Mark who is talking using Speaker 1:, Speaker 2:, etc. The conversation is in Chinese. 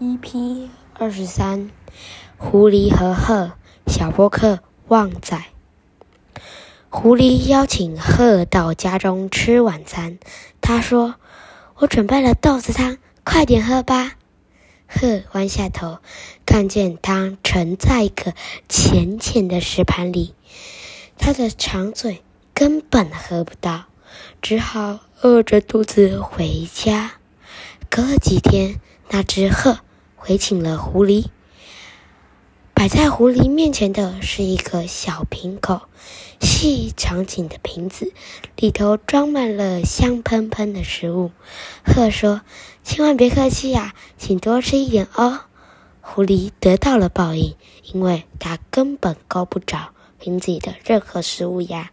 Speaker 1: EP 二十三，狐狸和鹤小波克旺仔。狐狸邀请鹤到家中吃晚餐。他说：“我准备了豆子汤，快点喝吧。”鹤弯下头，看见汤盛在一个浅浅的石盘里，他的长嘴根本喝不到，只好饿着肚子回家。隔了几天。那只鹤回请了狐狸，摆在狐狸面前的是一个小瓶口，细长颈的瓶子，里头装满了香喷喷的食物。鹤说：“千万别客气呀，请多吃一点哦。”狐狸得到了报应，因为它根本够不着瓶子里的任何食物呀。